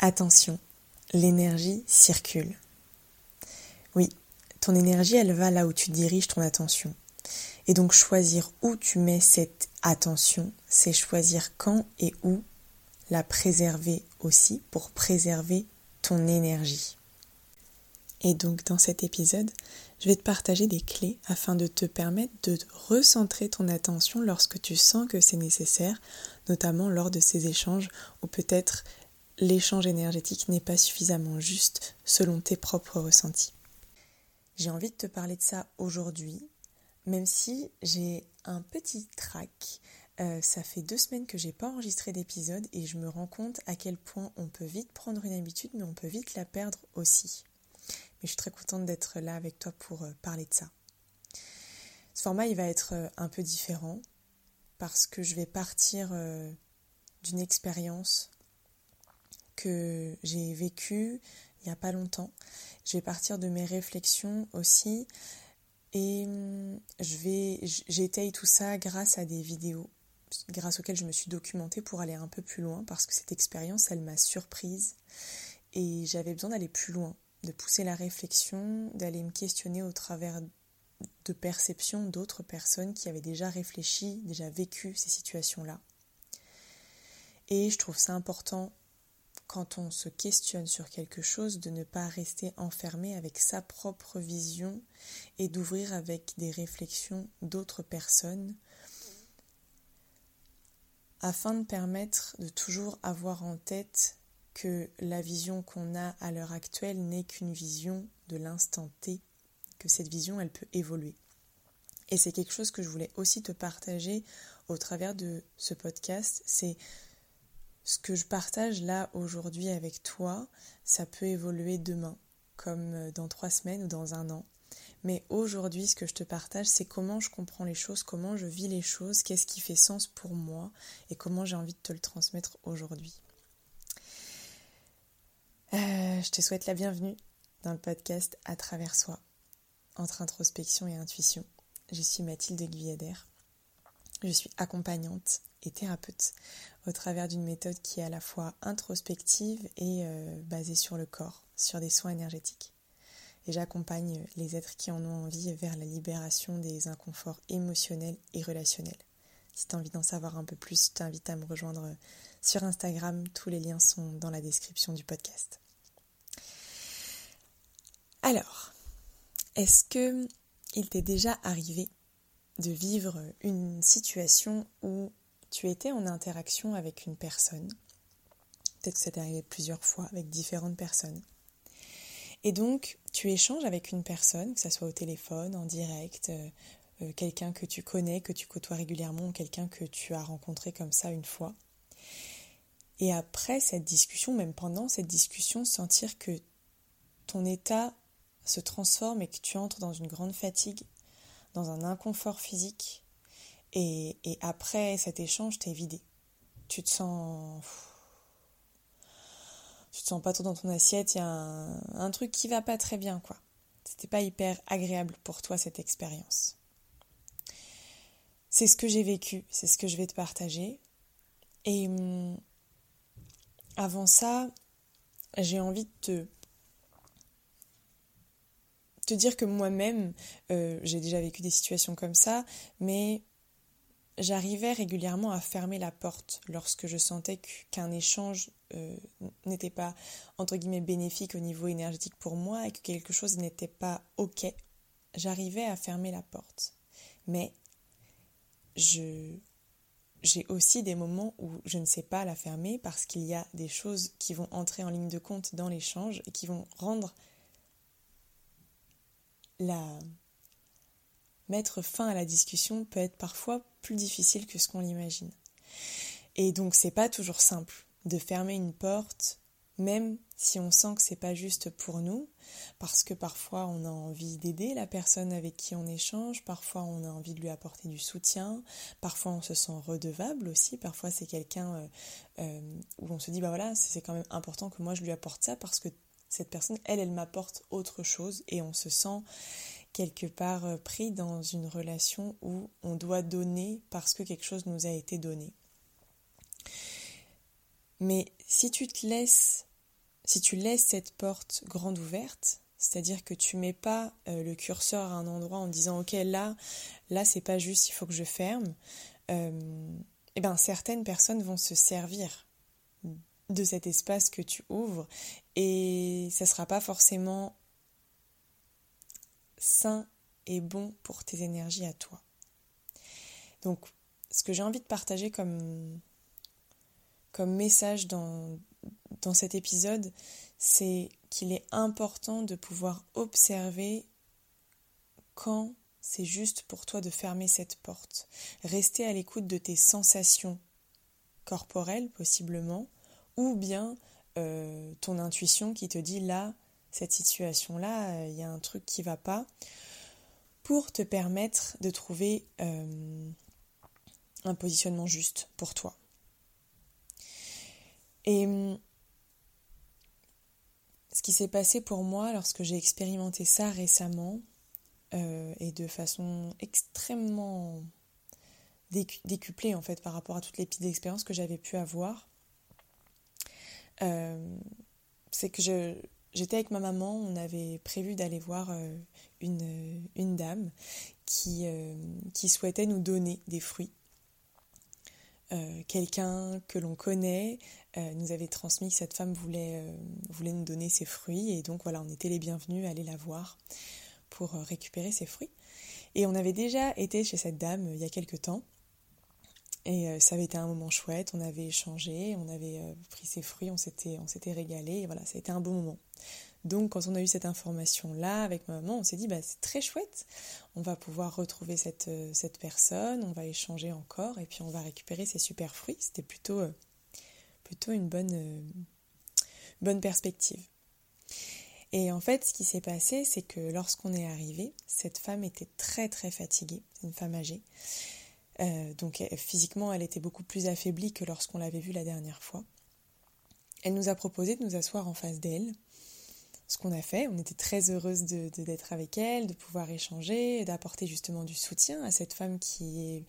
Attention, l'énergie circule. Oui, ton énergie, elle va là où tu diriges ton attention. Et donc choisir où tu mets cette attention, c'est choisir quand et où la préserver aussi pour préserver ton énergie. Et donc dans cet épisode, je vais te partager des clés afin de te permettre de recentrer ton attention lorsque tu sens que c'est nécessaire, notamment lors de ces échanges où peut-être l'échange énergétique n'est pas suffisamment juste selon tes propres ressentis. J'ai envie de te parler de ça aujourd'hui, même si j'ai un petit trac. Euh, ça fait deux semaines que j'ai pas enregistré d'épisode et je me rends compte à quel point on peut vite prendre une habitude, mais on peut vite la perdre aussi. Mais je suis très contente d'être là avec toi pour euh, parler de ça. Ce format, il va être euh, un peu différent parce que je vais partir d'une expérience que j'ai vécu il n'y a pas longtemps. Je vais partir de mes réflexions aussi et hum, je vais j'étaye tout ça grâce à des vidéos grâce auxquelles je me suis documentée pour aller un peu plus loin parce que cette expérience elle m'a surprise et j'avais besoin d'aller plus loin, de pousser la réflexion, d'aller me questionner au travers de perceptions d'autres personnes qui avaient déjà réfléchi, déjà vécu ces situations-là. Et je trouve ça important quand on se questionne sur quelque chose, de ne pas rester enfermé avec sa propre vision et d'ouvrir avec des réflexions d'autres personnes afin de permettre de toujours avoir en tête que la vision qu'on a à l'heure actuelle n'est qu'une vision de l'instant T, que cette vision elle peut évoluer. Et c'est quelque chose que je voulais aussi te partager au travers de ce podcast, c'est ce que je partage là aujourd'hui avec toi, ça peut évoluer demain, comme euh, dans trois semaines ou dans un an. Mais aujourd'hui, ce que je te partage, c'est comment je comprends les choses, comment je vis les choses, qu'est-ce qui fait sens pour moi et comment j'ai envie de te le transmettre aujourd'hui. Euh, je te souhaite la bienvenue dans le podcast À travers soi, entre introspection et intuition. Je suis Mathilde Guyader. Je suis accompagnante et thérapeute au travers d'une méthode qui est à la fois introspective et euh, basée sur le corps, sur des soins énergétiques. Et j'accompagne les êtres qui en ont envie vers la libération des inconforts émotionnels et relationnels. Si tu as envie d'en savoir un peu plus, je t'invite à me rejoindre sur Instagram. Tous les liens sont dans la description du podcast. Alors, est-ce que il t'est déjà arrivé de vivre une situation où tu étais en interaction avec une personne, peut-être que ça t'est arrivé plusieurs fois avec différentes personnes, et donc tu échanges avec une personne, que ce soit au téléphone, en direct, euh, euh, quelqu'un que tu connais, que tu côtoies régulièrement, quelqu'un que tu as rencontré comme ça une fois. Et après cette discussion, même pendant cette discussion, sentir que ton état se transforme et que tu entres dans une grande fatigue, dans un inconfort physique, et, après cet échange, t'es vidé. Tu te sens. Tu te sens pas trop dans ton assiette, il y a un, truc qui va pas très bien, quoi. C'était pas hyper agréable pour toi cette expérience. C'est ce que j'ai vécu, c'est ce que je vais te partager. Et hum, avant ça, j'ai envie de te, te dire que moi-même, euh, j'ai déjà vécu des situations comme ça, mais j'arrivais régulièrement à fermer la porte lorsque je sentais qu'un échange euh, n'était pas entre guillemets bénéfique au niveau énergétique pour moi et que quelque chose n'était pas ok. J'arrivais à fermer la porte. Mais je j'ai aussi des moments où je ne sais pas la fermer parce qu'il y a des choses qui vont entrer en ligne de compte dans l'échange et qui vont rendre la mettre fin à la discussion peut être parfois plus difficile que ce qu'on l'imagine. Et donc c'est pas toujours simple de fermer une porte, même si on sent que c'est pas juste pour nous, parce que parfois on a envie d'aider la personne avec qui on échange, parfois on a envie de lui apporter du soutien, parfois on se sent redevable aussi, parfois c'est quelqu'un euh, euh, où on se dit bah voilà c'est quand même important que moi je lui apporte ça parce que cette personne elle elle m'apporte autre chose et on se sent quelque part euh, pris dans une relation où on doit donner parce que quelque chose nous a été donné. Mais si tu te laisses si tu laisses cette porte grande ouverte, c'est-à-dire que tu mets pas euh, le curseur à un endroit en disant ok là, là c'est pas juste, il faut que je ferme. Euh, eh ben certaines personnes vont se servir de cet espace que tu ouvres et ça sera pas forcément sain et bon pour tes énergies à toi. Donc ce que j'ai envie de partager comme message dans, dans cet épisode, c'est qu'il est important de pouvoir observer quand c'est juste pour toi de fermer cette porte. Rester à l'écoute de tes sensations corporelles possiblement, ou bien euh, ton intuition qui te dit là, cette situation-là, il y a un truc qui va pas, pour te permettre de trouver euh, un positionnement juste pour toi. Et ce qui s'est passé pour moi lorsque j'ai expérimenté ça récemment, euh, et de façon extrêmement décuplée en fait par rapport à toutes les petites expériences que j'avais pu avoir, euh, c'est que je, j'étais avec ma maman, on avait prévu d'aller voir euh, une, dame qui, qui souhaitait nous donner des fruits. quelqu'un que l'on connaît nous avait transmis que cette femme voulait, voulait nous donner ses fruits et donc voilà on était les bienvenus à aller la voir pour récupérer ses fruits. Et on avait déjà été chez cette dame il y a quelques temps et euh, ça avait été un moment chouette, on avait échangé, on avait euh, pris ses fruits, on s'était, on s'était régalé, et voilà, ça a été un bon moment. Donc quand on a eu cette information-là avec ma maman, on s'est dit, bah, c'est très chouette, on va pouvoir retrouver cette, euh, cette personne, on va échanger encore, et puis on va récupérer ces super fruits. C'était plutôt, plutôt une bonne, bonne perspective. Et en fait, ce qui s'est passé, c'est que lorsqu'on est arrivé, cette femme était très très fatiguée, une femme âgée. Euh, donc physiquement, elle était beaucoup plus affaiblie que lorsqu'on l'avait vue la dernière fois. Elle nous a proposé de nous asseoir en face d'elle. Ce qu'on a fait, on était très heureuse d'être de, avec elle, de pouvoir échanger, d'apporter justement du soutien à cette femme qui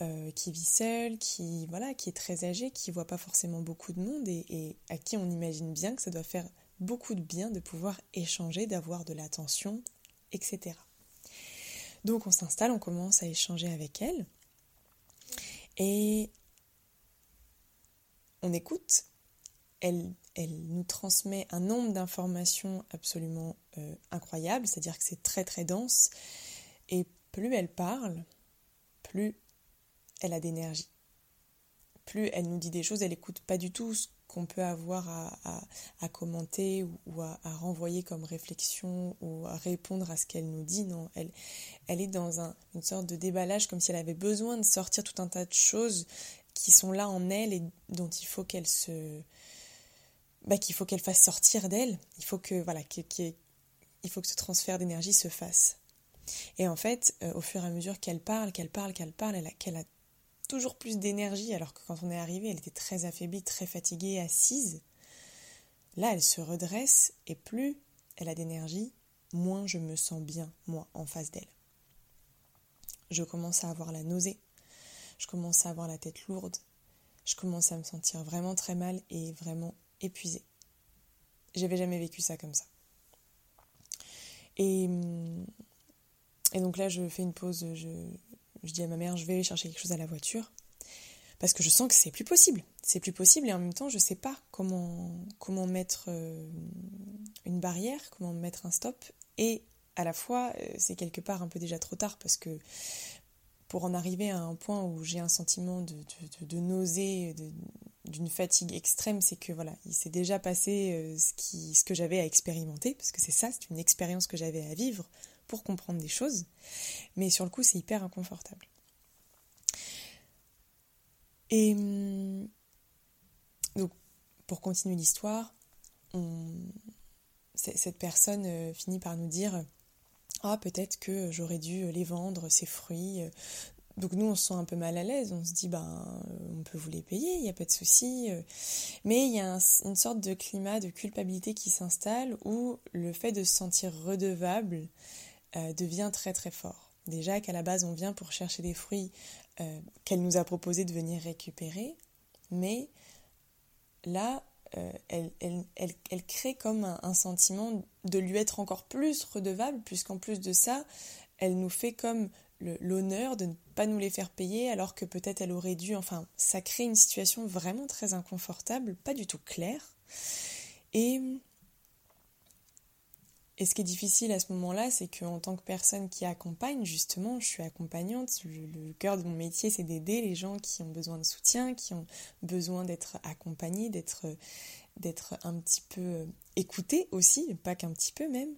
euh, qui vit seule, qui voilà, qui est très âgée, qui voit pas forcément beaucoup de monde et à qui on imagine bien que ça doit faire beaucoup de bien de pouvoir échanger, d'avoir de l'attention, etc. Donc on s'installe, on commence à échanger avec elle. Et on écoute, elle, elle nous transmet un nombre d'informations absolument euh, incroyable, c'est-à-dire que c'est très très dense, et plus elle parle, plus elle a d'énergie. Plus elle nous dit des choses, elle écoute pas du tout ce qu'on peut avoir à, commenter ou, à, renvoyer comme réflexion ou à répondre à ce qu'elle nous dit. Non, elle, elle est dans une sorte de déballage comme si elle avait besoin de sortir tout un tas de choses qui sont là en elle et dont il faut qu'elle se bah, qu'il faut qu'elle fasse sortir d'elle. Il faut que voilà, il faut que ce transfert d'énergie se fasse. Et en fait, euh, au fur et à mesure qu'elle parle, qu'elle parle, qu'elle parle, qu'elle a plus d'énergie, alors que quand on est arrivé, elle était très affaiblie, très fatiguée, assise. Là, elle se redresse et plus elle a d'énergie, moins je me sens bien, moi, en face d'elle. Je commence à avoir la nausée, je commence à avoir la tête lourde, je commence à me sentir vraiment très mal et vraiment épuisée. J'avais jamais vécu ça comme ça. Et, et donc là, je fais une pause, je, je dis à ma mère, je vais chercher quelque chose à la voiture. Parce que je sens que c'est plus possible. C'est plus possible et en même temps, je sais pas comment, comment mettre euh, une barrière, comment mettre un stop. Et à la fois, euh, c'est quelque part un peu déjà trop tard parce que pour en arriver à un point où j'ai un sentiment de, de, nausée, d'une fatigue extrême, c'est que voilà, il s'est déjà passé euh, ce, qui, ce que j'avais à expérimenter, parce que c'est ça, c'est une expérience que j'avais à vivre pour comprendre des choses, mais sur le coup c'est hyper inconfortable. Et hum, donc pour continuer l'histoire, cette personne euh, finit par nous dire ah peut-être que j'aurais dû les vendre ces fruits donc nous, on se sent un peu mal à l'aise, on se dit, ben, on peut vous les payer, il n'y a pas de souci. Euh. Mais il y a une sorte de climat de culpabilité qui s'installe où le fait de se sentir redevable euh, devient très très fort. Déjà qu'à la base, on vient pour chercher des fruits euh, qu'elle nous a proposé de venir récupérer, mais là, elle, elle, crée comme un, sentiment de lui être encore plus redevable, puisqu'en plus de ça, elle nous fait comme l'honneur de ne pas nous les faire payer alors que peut-être elle aurait dû. Enfin, ça crée une situation vraiment très inconfortable, pas du tout claire. Et et ce qui est difficile à ce moment-là, c'est qu'en tant que personne qui accompagne, justement, je suis accompagnante, le, cœur de mon métier, c'est d'aider les gens qui ont besoin de soutien, qui ont besoin d'être accompagnés, d'être un petit peu euh, écoutés aussi, pas qu'un petit peu même.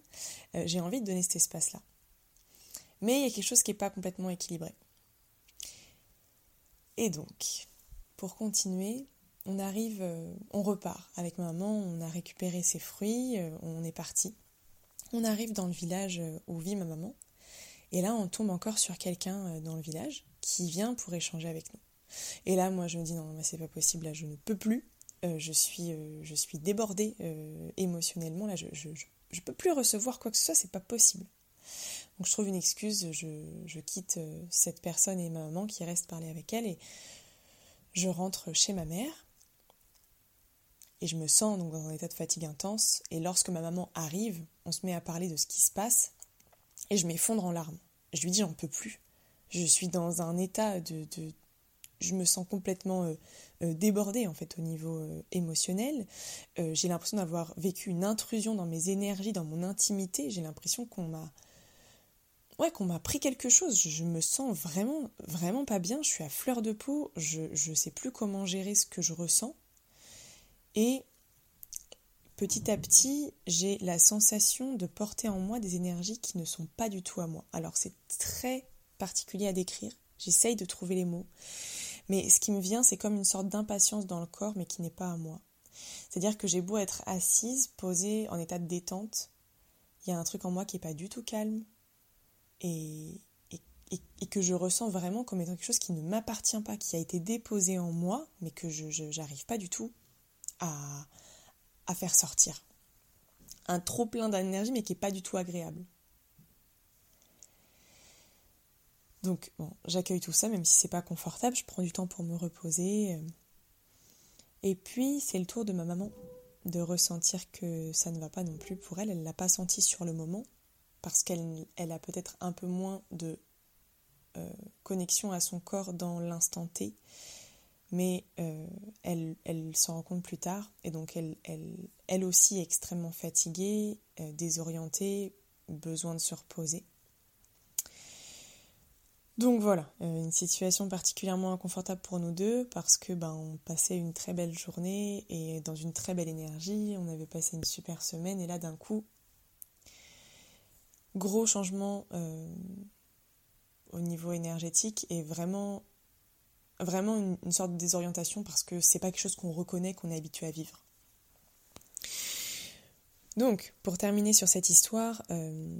Euh, j'ai envie de donner cet espace-là. Mais il y a quelque chose qui n'est pas complètement équilibré. Et donc, pour continuer, on arrive, euh, on repart avec maman, on a récupéré ses fruits, on est parti. On arrive dans le village euh, où vit ma maman, et là on tombe encore sur quelqu'un euh, dans le village qui vient pour échanger avec nous. Et là moi je me dis non, c'est pas possible, là je ne peux plus, euh, je, suis, je suis débordée émotionnellement, là je, je, peux plus recevoir quoi que ce soit, c'est pas possible. Donc je trouve une excuse, je, quitte cette personne et ma maman qui reste parler avec elle et je rentre chez ma mère et je me sens donc dans un état de fatigue intense. Et lorsque ma maman arrive, on se met à parler de ce qui se passe et je m'effondre en larmes. Je lui dis j'en peux plus. Je suis dans un état de, je me sens complètement euh, euh, débordée en fait au niveau euh, émotionnel. j'ai l'impression d'avoir vécu une intrusion dans mes énergies, dans mon intimité. J'ai l'impression qu'on m'a ouais qu'on m'a pris quelque chose. Je, me sens vraiment vraiment pas bien. Je suis à fleur de peau. Je je sais plus comment gérer ce que je ressens. Et petit à petit, j'ai la sensation de porter en moi des énergies qui ne sont pas du tout à moi. Alors c'est très particulier à décrire, j'essaye de trouver les mots, mais ce qui me vient, c'est comme une sorte d'impatience dans le corps, mais qui n'est pas à moi. C'est-à-dire que j'ai beau être assise, posée, en état de détente, il y a un truc en moi qui n'est pas du tout calme et, et, que je ressens vraiment comme étant quelque chose qui ne m'appartient pas, qui a été déposé en moi, mais que je n'arrive pas du tout à, faire sortir. Un trop plein d'énergie mais qui n'est pas du tout agréable. Donc j'accueille tout ça, même si c'est pas confortable, je prends du temps pour me reposer. Et puis c'est le tour de ma maman de ressentir que ça ne va pas non plus pour elle. Elle l'a pas senti sur le moment parce qu'elle elle a peut-être un peu moins de euh, connexion à son corps dans l'instant T mais euh, elle, s'en rend compte plus tard, et donc elle aussi est extrêmement fatiguée, euh, désorientée, besoin de se reposer. Donc voilà, euh, une situation particulièrement inconfortable pour nous deux parce que ben on passait une très belle journée et dans une très belle énergie, on avait passé une super semaine. Et là d'un coup, gros changement au niveau énergétique. Et vraiment vraiment une, sorte de désorientation parce que c'est pas quelque chose qu'on reconnaît, qu'on est habitué à vivre. Donc, pour terminer sur cette histoire, euh,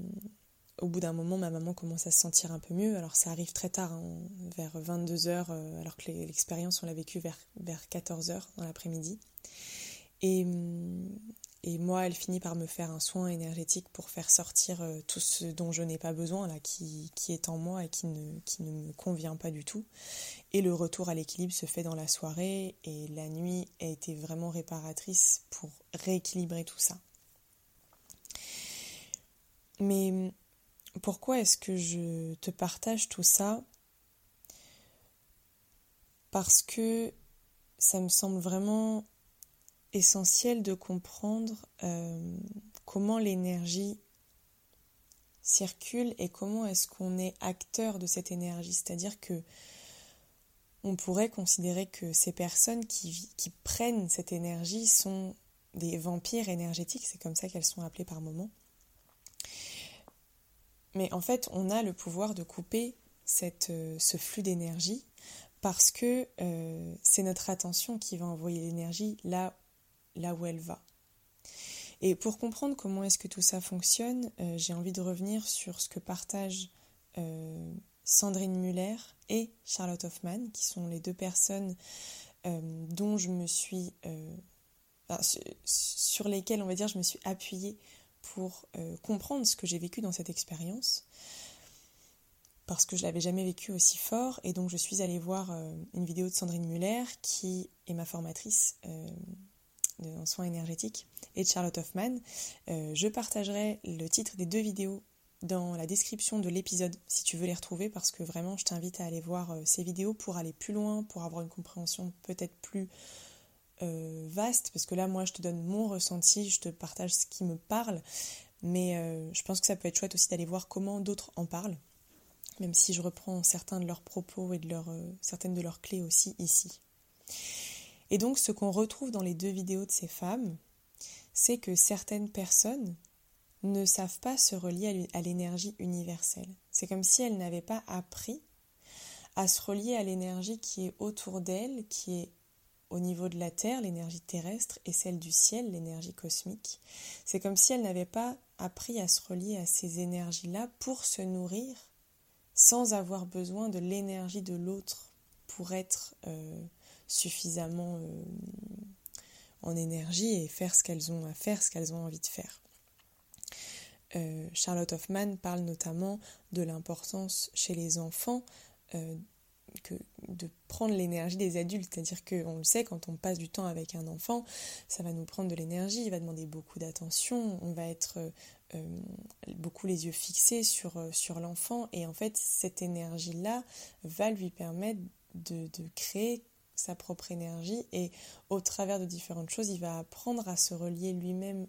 au bout d'un moment, ma maman commence à se sentir un peu mieux. Alors, ça arrive très tard, hein, vers 22h, euh, alors que l'expérience, on l'a vécue vers, vers 14h dans l'après-midi. Et, et moi, elle finit par me faire un soin énergétique pour faire sortir euh, tout ce dont je n'ai pas besoin, là, qui, est en moi et qui ne, qui ne me convient pas du tout. Et le retour à l'équilibre se fait dans la soirée et la nuit a été vraiment réparatrice pour rééquilibrer tout ça. Mais pourquoi est-ce que je te partage tout ça? Parce que ça me semble vraiment essentiel de comprendre euh, comment l'énergie circule et comment est-ce qu'on est acteur de cette énergie. C'est-à-dire que on pourrait considérer que ces personnes qui, prennent cette énergie sont des vampires énergétiques, c'est comme ça qu'elles sont appelées par moment. Mais en fait, on a le pouvoir de couper cette, euh, ce flux d'énergie parce que euh, c'est notre attention qui va envoyer l'énergie là là où elle va. Et pour comprendre comment est-ce que tout ça fonctionne, euh, j'ai envie de revenir sur ce que partagent euh, Sandrine Muller et Charlotte Hoffman, qui sont les deux personnes euh, dont je me suis, sur lesquelles on va dire je me suis appuyée pour comprendre ce que j'ai vécu dans cette expérience, parce que je l'avais jamais vécu aussi fort, et donc je suis allée voir une vidéo de Sandrine Muller, qui est ma formatrice en soins énergétiques et de Charlotte Hoffman. Euh, je partagerai le titre des deux vidéos dans la description de l'épisode si tu veux les retrouver parce que vraiment je t'invite à aller voir euh, ces vidéos pour aller plus loin, pour avoir une compréhension peut-être plus euh, vaste parce que là moi je te donne mon ressenti, je te partage ce qui me parle mais je pense que ça peut être chouette aussi d'aller voir comment d'autres en parlent même si je reprends certains de leurs propos et de leurs, certaines de leurs clés aussi ici. Et donc ce qu'on retrouve dans les deux vidéos de ces femmes, c'est que certaines personnes ne savent pas se relier à l'énergie universelle. C'est comme si elles n'avaient pas appris à se relier à l'énergie qui est autour d'elles, qui est au niveau de la Terre, l'énergie terrestre, et celle du ciel, l'énergie cosmique. C'est comme si elles n'avaient pas appris à se relier à ces énergies-là pour se nourrir sans avoir besoin de l'énergie de l'autre pour être euh, suffisamment euh, en énergie et faire ce qu'elles ont à faire, ce qu'elles ont envie de faire. Euh, Charlotte Hoffman parle notamment de l'importance chez les enfants euh, de prendre l'énergie des adultes, c'est-à-dire qu'on le sait, quand on passe du temps avec un enfant, ça va nous prendre de l'énergie, il va demander beaucoup d'attention, on va être beaucoup les yeux fixés sur, l'enfant, et en fait cette énergie-là va lui permettre de créer sa propre énergie et au travers de différentes choses, il va apprendre à se relier lui-même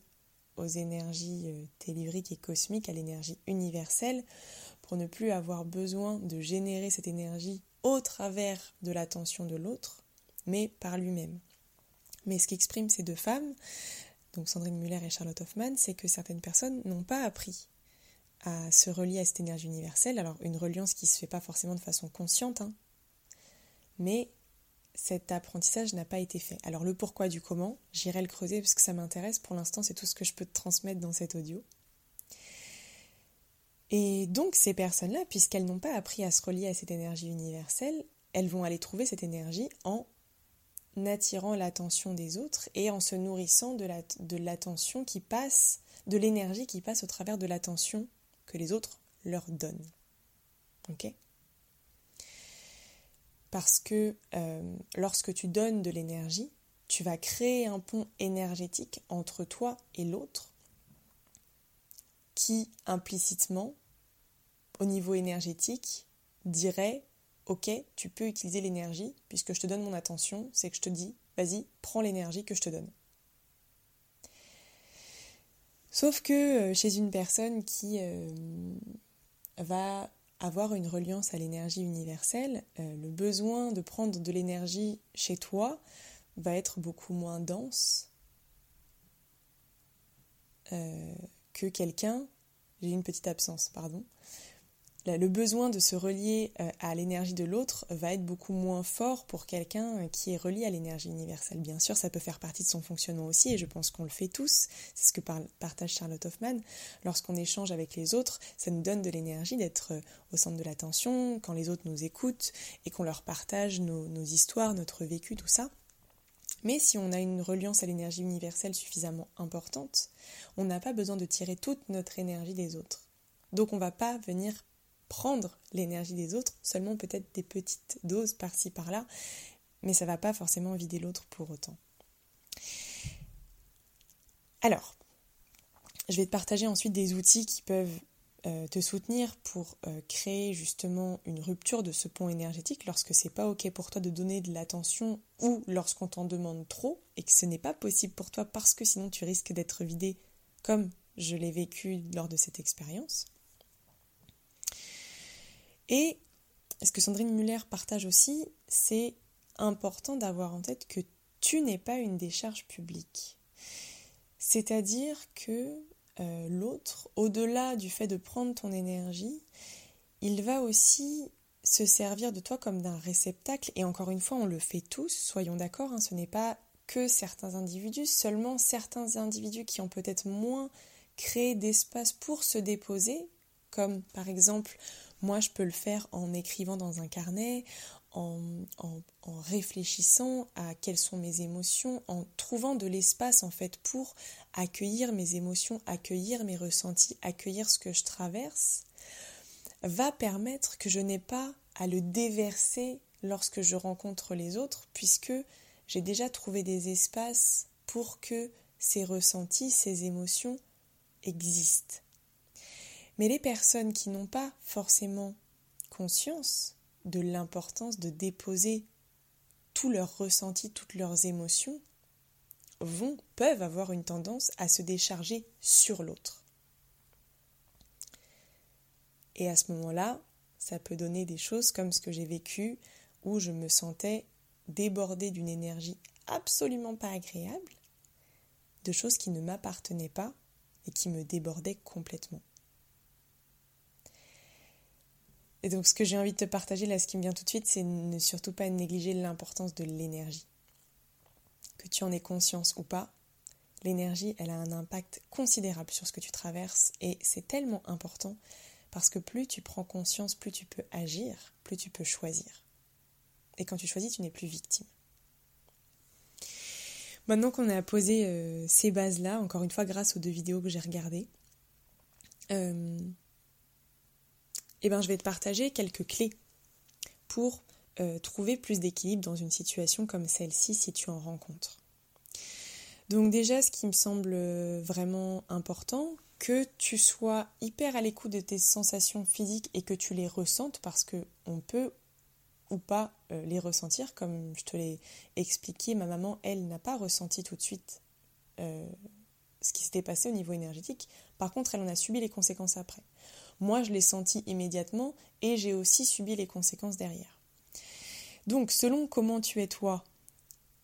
aux énergies euh, telluriques et cosmiques, à l'énergie universelle, pour ne plus avoir besoin de générer cette énergie au travers de l'attention de l'autre, mais par lui-même. Mais ce qu'expriment ces deux femmes, donc Sandrine Muller et Charlotte Hoffman, c'est que certaines personnes n'ont pas appris à se relier à cette énergie universelle. Alors une reliance qui ne se fait pas forcément de façon consciente, hein, mais cet apprentissage n'a pas été fait. Alors le pourquoi du comment, j'irai le creuser parce que ça m'intéresse. Pour l'instant, c'est tout ce que je peux te transmettre dans cet audio. Et donc ces personnes-là, puisqu'elles n'ont pas appris à se relier à cette énergie universelle, elles vont aller trouver cette énergie en attirant l'attention des autres et en se nourrissant de l'attention qui passe, de l'énergie qui passe au travers de l'attention que les autres leur donnent. Ok? Parce que euh, lorsque tu donnes de l'énergie, tu vas créer un pont énergétique entre toi et l'autre qui implicitement, au niveau énergétique, dirait Ok, tu peux utiliser l'énergie, puisque je te donne mon attention, c'est que je te dis Vas-y, prends l'énergie que je te donne. Sauf que euh, chez une personne qui euh, va avoir une reliance à l'énergie universelle, euh, le besoin de prendre de l'énergie chez toi va être beaucoup moins dense euh, que quelqu'un, j'ai une petite absence, pardon, le besoin de se relier euh, à l'énergie de l'autre va être beaucoup moins fort pour quelqu'un euh, qui est relié à l'énergie universelle. Bien sûr, ça peut faire partie de son fonctionnement aussi, et je pense qu'on le fait tous. C'est ce que partage Charlotte Hoffman. Lorsqu'on échange avec les autres, ça nous donne de l'énergie d'être euh, au centre de l'attention, quand les autres nous écoutent et qu'on leur partage nos, nos histoires, notre vécu, tout ça. Mais si on a une reliance à l'énergie universelle suffisamment importante, on n'a pas besoin de tirer toute notre énergie des autres. Donc on ne va pas venir prendre l'énergie des autres, seulement peut-être des petites doses par-ci par-là, mais ça va pas forcément vider l'autre pour autant. Alors, je vais te partager ensuite des outils qui peuvent euh, te soutenir pour euh, créer justement une rupture de ce pont énergétique lorsque c'est pas ok pour toi de donner de l'attention ou lorsqu'on t'en demande trop et que ce n'est pas possible pour toi parce que sinon tu risques d'être vidé comme je l'ai vécu lors de cette expérience. Et ce que Sandrine Muller partage aussi, c'est important d'avoir en tête que tu n'es pas une décharge publique. C'est-à-dire que euh, l'autre, au-delà du fait de prendre ton énergie, il va aussi se servir de toi comme d'un réceptacle. Et encore une fois, on le fait tous, soyons d'accord, hein, ce n'est pas que certains individus, seulement certains individus qui ont peut-être moins créé d'espace pour se déposer, comme par exemple moi, je peux le faire en écrivant dans un carnet, en, réfléchissant à quelles sont mes émotions, en trouvant de l'espace en fait pour accueillir mes émotions, accueillir mes ressentis, accueillir ce que je traverse, va permettre que je n'ai pas à le déverser lorsque je rencontre les autres, puisque j'ai déjà trouvé des espaces pour que ces ressentis, ces émotions existent. Mais les personnes qui n'ont pas forcément conscience de l'importance de déposer tous leurs ressentis, toutes leurs émotions, vont, peuvent avoir une tendance à se décharger sur l'autre. Et à ce moment-là, ça peut donner des choses comme ce que j'ai vécu, où je me sentais débordée d'une énergie absolument pas agréable, de choses qui ne m'appartenaient pas et qui me débordaient complètement. Et donc ce que j'ai envie de te partager là, ce qui me vient tout de suite, c'est ne surtout pas négliger l'importance de l'énergie. Que tu en aies conscience ou pas, l'énergie, elle a un impact considérable sur ce que tu traverses et c'est tellement important parce que plus tu prends conscience, plus tu peux agir, plus tu peux choisir. Et quand tu choisis, tu n'es plus victime. Maintenant qu'on a posé euh, ces bases-là, encore une fois grâce aux deux vidéos que j'ai regardées, euh, eh ben, je vais te partager quelques clés pour euh, trouver plus d'équilibre dans une situation comme celle-ci si tu en rencontres. Donc déjà, ce qui me semble vraiment important, que tu sois hyper à l'écoute de tes sensations physiques et que tu les ressentes parce que on peut ou pas euh, les ressentir comme je te l'ai expliqué ma maman elle n'a pas ressenti tout de suite euh, ce qui s'était passé au niveau énergétique par contre elle en a subi les conséquences après moi je l'ai senti immédiatement et j'ai aussi subi les conséquences derrière. Donc selon comment tu es toi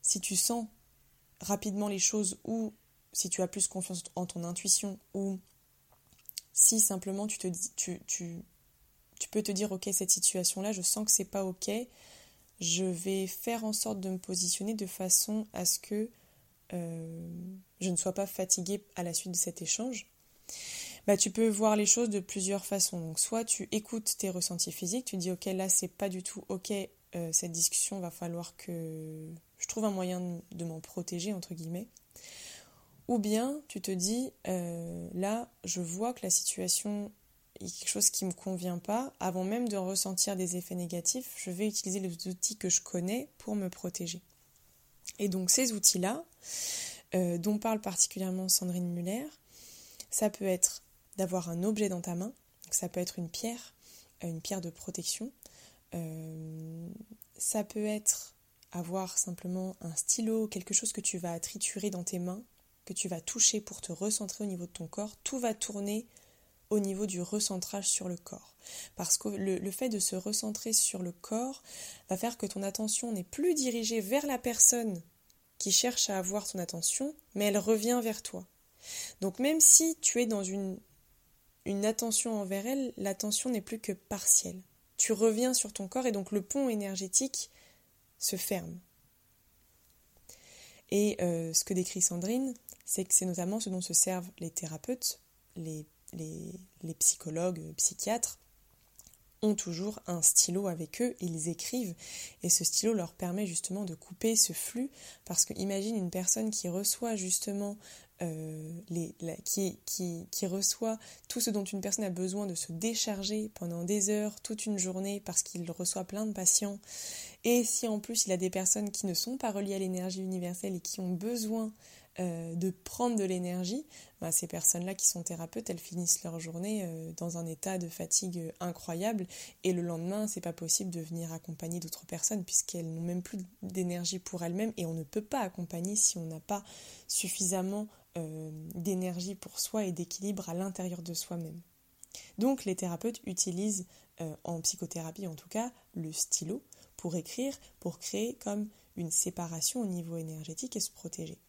si tu sens rapidement les choses ou si tu as plus confiance en ton intuition ou si simplement tu, peux te dire ok cette situation là je sens que c'est pas ok je vais faire en sorte de me positionner de façon à ce que euh, je ne sois pas fatiguée à la suite de cet échange bah, tu peux voir les choses de plusieurs façons. Donc, soit tu écoutes tes ressentis physiques, tu dis ok là c'est pas du tout ok euh, cette discussion va falloir que je trouve un moyen de m'en protéger entre guillemets. Ou bien tu te dis, euh, là, je vois que la situation est quelque chose qui ne me convient pas. Avant même de ressentir des effets négatifs, je vais utiliser les outils que je connais pour me protéger. Et donc ces outils-là, euh, dont parle particulièrement Sandrine Muller, ça peut être d'avoir un objet dans ta main, ça peut être une pierre, euh, une pierre de protection, ça peut être avoir simplement un stylo, quelque chose que tu vas triturer dans tes mains que tu vas toucher pour te recentrer au niveau de ton corps, tout va tourner au niveau du recentrage sur le corps. Parce que le, fait de se recentrer sur le corps va faire que ton attention n'est plus dirigée vers la personne qui cherche à avoir ton attention, mais elle revient vers toi. Donc même si tu es dans une, une attention envers elle, l'attention n'est plus que partielle. Tu reviens sur ton corps et donc le pont énergétique se ferme. Et euh, ce que décrit Sandrine, c'est que c'est notamment ce dont se servent les thérapeutes, les, les, psychologues, psychiatres, ont toujours un stylo avec eux, ils écrivent et ce stylo leur permet justement de couper ce flux parce que imagine une personne qui reçoit justement euh, les, qui, reçoit tout ce dont une personne a besoin de se décharger pendant des heures, toute une journée parce qu'il reçoit plein de patients et si en plus il a des personnes qui ne sont pas reliées à l'énergie universelle et qui ont besoin euh, de prendre de l'énergie, bah, ces personnes-là qui sont thérapeutes, elles finissent leur journée euh, dans un état de fatigue euh, incroyable et le lendemain, c'est pas possible de venir accompagner d'autres personnes puisqu'elles n'ont même plus d'énergie pour elles-mêmes et on ne peut pas accompagner si on n'a pas suffisamment d'énergie pour soi et d'équilibre à l'intérieur de soi-même. Donc les thérapeutes utilisent, en psychothérapie en tout cas, le stylo pour écrire, pour créer comme une séparation au niveau énergétique et se protéger.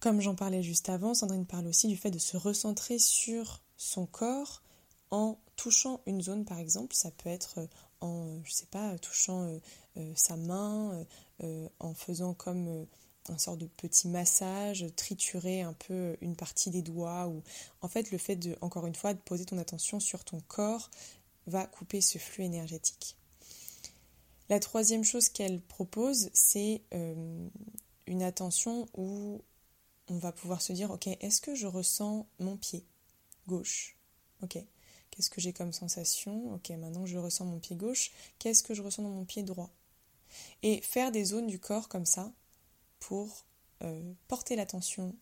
Comme j'en parlais juste avant, Sandrine parle aussi du fait de se recentrer sur son corps en touchant une zone par exemple, ça peut être euh, en, euh, je sais pas, touchant euh, sa main, en faisant comme un sort de petit massage, triturer un peu une partie des doigts ou en fait le fait de encore une fois de poser ton attention sur ton corps va couper ce flux énergétique. La troisième chose qu'elle propose, c'est une attention où on va pouvoir se dire, ok, est-ce que je ressens mon pied gauche? Ok, qu'est-ce que j'ai comme sensation? Ok, maintenant je ressens mon pied gauche, qu'est-ce que je ressens dans mon pied droit? Et faire des zones du corps comme ça pour euh, porter l'attention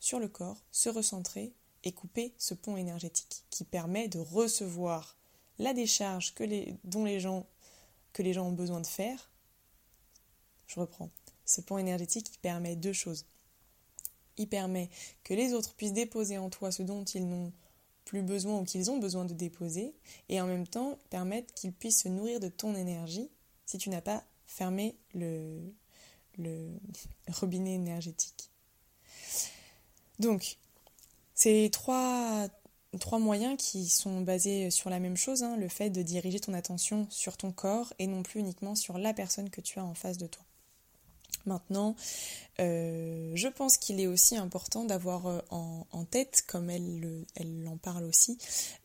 sur le corps, se recentrer et couper ce pont énergétique qui permet de recevoir la décharge que les, dont les gens, que les gens ont besoin de faire. Je reprends. Ce pont énergétique qui permet deux choses. Il permet que les autres puissent déposer en toi ce dont ils n'ont plus besoin ou qu'ils ont besoin de déposer, et en même temps permettre qu'ils puissent se nourrir de ton énergie si tu n'as pas fermé le, robinet énergétique. Donc, trois, trois moyens qui sont basés sur la même chose, hein, le fait de diriger ton attention sur ton corps et non plus uniquement sur la personne que tu as en face de toi. Maintenant, euh, je pense qu'il est aussi important d'avoir euh, en, tête, comme elle, en parle aussi,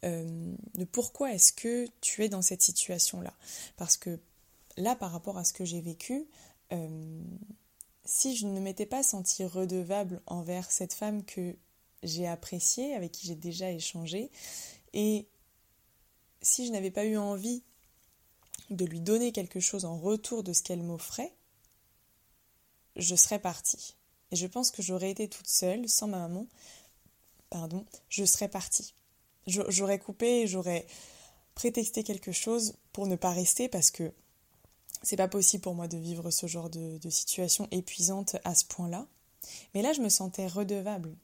euh, de pourquoi est-ce que tu es dans cette situation-là. Parce que là, par rapport à ce que j'ai vécu, si je ne m'étais pas sentie redevable envers cette femme que j'ai appréciée, avec qui j'ai déjà échangé, et si je n'avais pas eu envie de lui donner quelque chose en retour de ce qu'elle m'offrait, je serais partie. Et je pense que j'aurais été toute seule, sans ma maman, pardon, je serais partie. J'aurais coupé, j'aurais prétexté quelque chose pour ne pas rester parce que c'est pas possible pour moi de vivre ce genre de, de situation épuisante à ce point-là. Mais là, je me sentais redevable.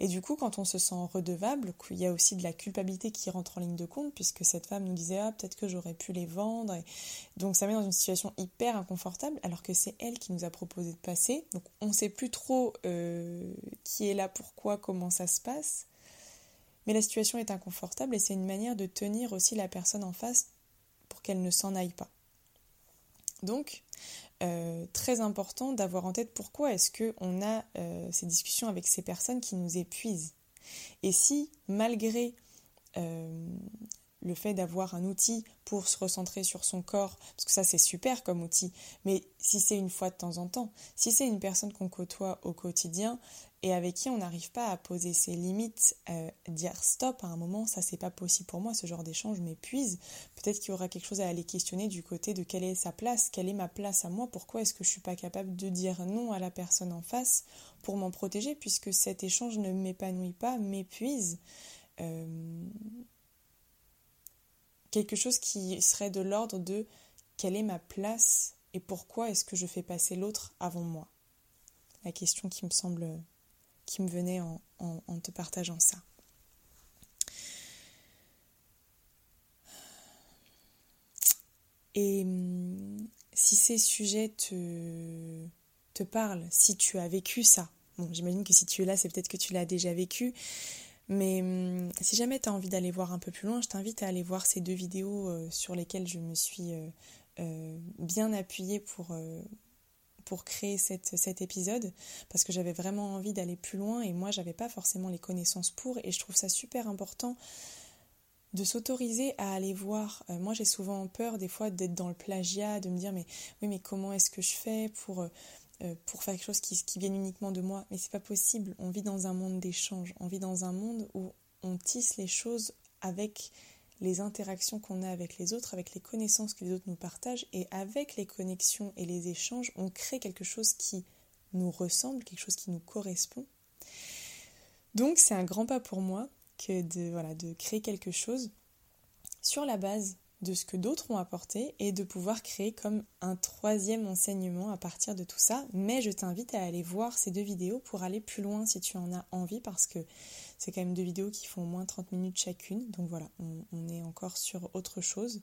Et du coup, quand on se sent redevable, il y a aussi de la culpabilité qui rentre en ligne de compte, puisque cette femme nous disait Ah, peut-être que j'aurais pu les vendre. Donc, ça met dans une situation hyper inconfortable, alors que c'est elle qui nous a proposé de passer. Donc, on ne sait plus trop euh, qui est là, pourquoi, comment ça se passe. Mais la situation est inconfortable et c'est une manière de tenir aussi la personne en face pour qu'elle ne s'en aille pas. Donc, euh, très important d'avoir en tête pourquoi est-ce qu'on a euh, ces discussions avec ces personnes qui nous épuisent. Et si, malgré euh, le fait d'avoir un outil pour se recentrer sur son corps, parce que ça c'est super comme outil, mais si c'est une fois de temps en temps, si c'est une personne qu'on côtoie au quotidien et avec qui on n'arrive pas à poser ses limites, euh, dire stop à un moment, ça c'est pas possible pour moi, ce genre d'échange m'épuise, peut-être qu'il y aura quelque chose à aller questionner du côté de quelle est sa place, quelle est ma place à moi, pourquoi est-ce que je suis pas capable de dire non à la personne en face pour m'en protéger, puisque cet échange ne m'épanouit pas, m'épuise. Euh, quelque chose qui serait de l'ordre de quelle est ma place et pourquoi est-ce que je fais passer l'autre avant moi? La question qui me semble, qui me venait en, te partageant ça. Et hum, si ces sujets te, te parlent, si tu as vécu ça, bon, j'imagine que si tu es là, c'est peut-être que tu l'as déjà vécu, mais hum, si jamais tu as envie d'aller voir un peu plus loin, je t'invite à aller voir ces deux vidéos euh, sur lesquelles je me suis euh, euh, bien appuyée pour, créer cet épisode, parce que j'avais vraiment envie d'aller plus loin et moi j'avais pas forcément les connaissances pour, et je trouve ça super important de s'autoriser à aller voir. moi j'ai souvent peur des fois d'être dans le plagiat, de me dire mais oui mais comment est-ce que je fais pour pour faire quelque chose qui, vienne uniquement de moi. Mais c'est pas possible. On vit dans un monde d'échange. On vit dans un monde où on tisse les choses avec les interactions qu'on a avec les autres, avec les connaissances que les autres nous partagent, et avec les connexions et les échanges, on crée quelque chose qui nous ressemble, quelque chose qui nous correspond. Donc c'est un grand pas pour moi que de créer quelque chose sur la base de ce que d'autres ont apporté et de pouvoir créer comme un troisième enseignement à partir de tout ça. Mais je t'invite à aller voir ces deux vidéos pour aller plus loin si tu en as envie parce que c'est quand même deux vidéos qui font au moins 30 minutes chacune. Donc voilà, on, est encore sur autre chose.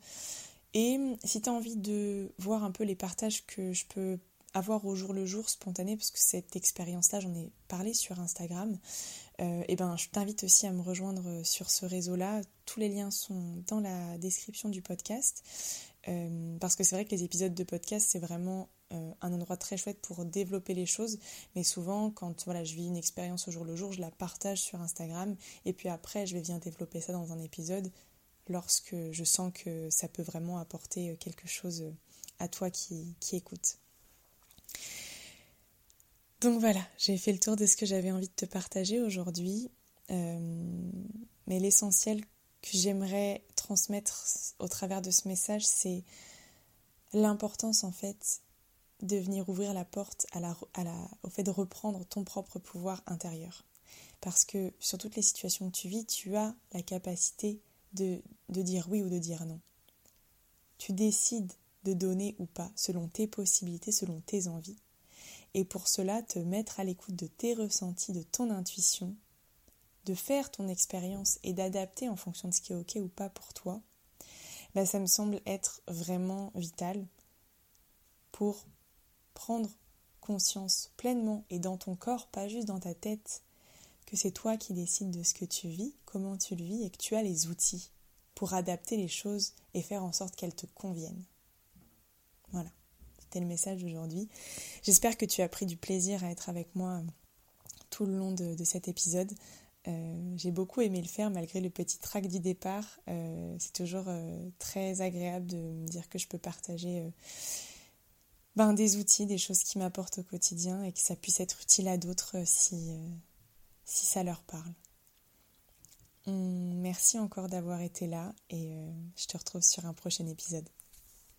Et si tu as envie de voir un peu les partages que je peux avoir au jour le jour spontané, parce que cette expérience-là, j'en ai parlé sur Instagram, euh, et ben, je t'invite aussi à me rejoindre sur ce réseau-là. Tous les liens sont dans la description du podcast. Euh, parce que c'est vrai que les épisodes de podcast, c'est vraiment euh, un endroit très chouette pour développer les choses. Mais souvent, quand voilà, je vis une expérience au jour le jour, je la partage sur Instagram. Et puis après, je vais venir développer ça dans un épisode lorsque je sens que ça peut vraiment apporter quelque chose à toi qui, qui écoute. Donc voilà, j'ai fait le tour de ce que j'avais envie de te partager aujourd'hui. Euh, mais l'essentiel que j'aimerais transmettre au travers de ce message, c'est l'importance en fait de venir ouvrir la porte au fait de reprendre ton propre pouvoir intérieur. Parce que sur toutes les situations que tu vis, tu as la capacité de, de dire oui ou de dire non. Tu décides de donner ou pas selon tes possibilités, selon tes envies. Et pour cela, te mettre à l'écoute de tes ressentis, de ton intuition, de faire ton expérience et d'adapter en fonction de ce qui est OK ou pas pour toi, bah, ça me semble être vraiment vital pour prendre conscience pleinement et dans ton corps, pas juste dans ta tête, que c'est toi qui décides de ce que tu vis, comment tu le vis et que tu as les outils pour adapter les choses et faire en sorte qu'elles te conviennent. Voilà, c'était le message d'aujourd'hui. J'espère que tu as pris du plaisir à être avec moi tout le long de cet épisode. Euh, j'ai beaucoup aimé le faire malgré le petit trac du départ. Euh, c'est toujours euh, très agréable de me dire que je peux partager ben, des outils, des choses qui m'apportent au quotidien et que ça puisse être utile à d'autres si, si ça leur parle. Hum, merci encore d'avoir été là et je te retrouve sur un prochain épisode.